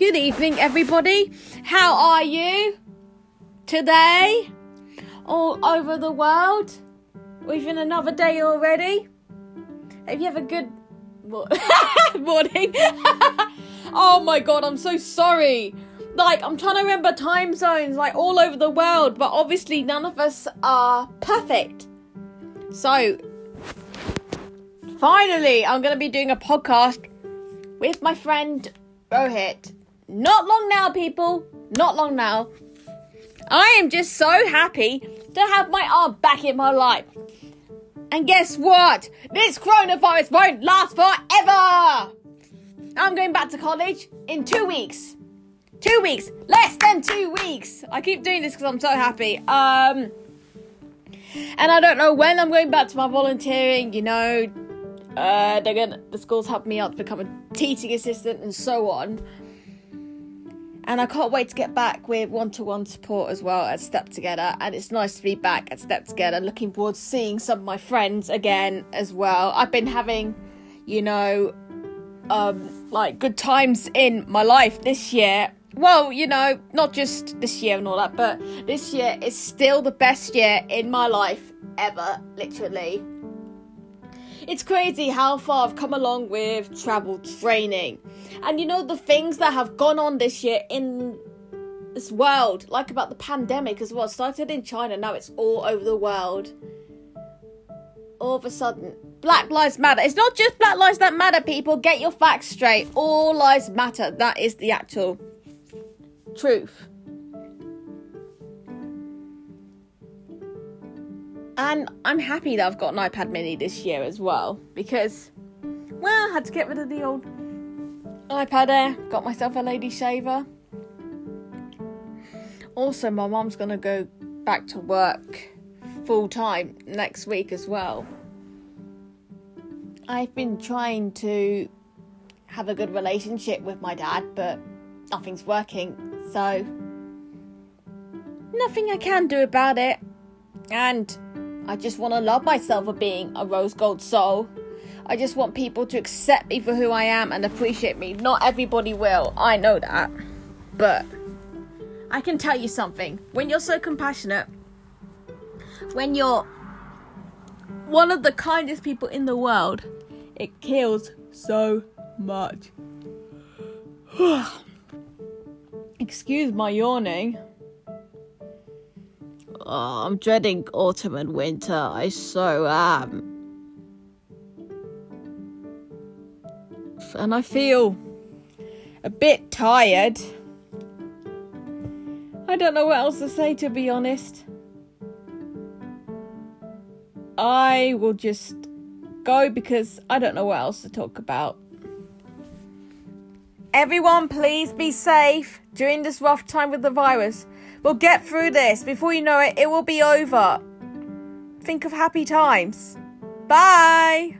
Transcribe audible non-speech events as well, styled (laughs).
Good evening, everybody. How are you today? All over the world? We've been another day already? Have you have a good mo- (laughs) morning? (laughs) oh my god, I'm so sorry. Like, I'm trying to remember time zones, like all over the world, but obviously none of us are perfect. So, finally, I'm going to be doing a podcast with my friend Rohit. Not long now, people. Not long now. I am just so happy to have my aunt back in my life. And guess what? This coronavirus won't last forever. I'm going back to college in two weeks. Two weeks. Less than two weeks. I keep doing this because I'm so happy. Um, and I don't know when I'm going back to my volunteering. You know, uh, they're gonna the schools helped me out to become a teaching assistant and so on. And I can't wait to get back with one to one support as well at Step Together. And it's nice to be back at Step Together. Looking forward to seeing some of my friends again as well. I've been having, you know, um, like good times in my life this year. Well, you know, not just this year and all that, but this year is still the best year in my life ever, literally. It's crazy how far I've come along with travel training. And you know, the things that have gone on this year in this world, like about the pandemic as well, started in China, now it's all over the world. All of a sudden, Black Lives Matter. It's not just Black Lives that matter, people. Get your facts straight. All lives matter. That is the actual truth. And I'm happy that I've got an iPad mini this year as well because, well, I had to get rid of the old iPad Air, got myself a lady shaver. Also, my mom's gonna go back to work full time next week as well. I've been trying to have a good relationship with my dad, but nothing's working, so nothing I can do about it. And I just want to love myself for being a rose gold soul. I just want people to accept me for who I am and appreciate me. Not everybody will, I know that. But I can tell you something. When you're so compassionate, when you're one of the kindest people in the world, it kills so much. (sighs) Excuse my yawning. Oh, I'm dreading autumn and winter. I so am. And I feel a bit tired. I don't know what else to say, to be honest. I will just go because I don't know what else to talk about. Everyone, please be safe during this rough time with the virus. We'll get through this. Before you know it, it will be over. Think of happy times. Bye.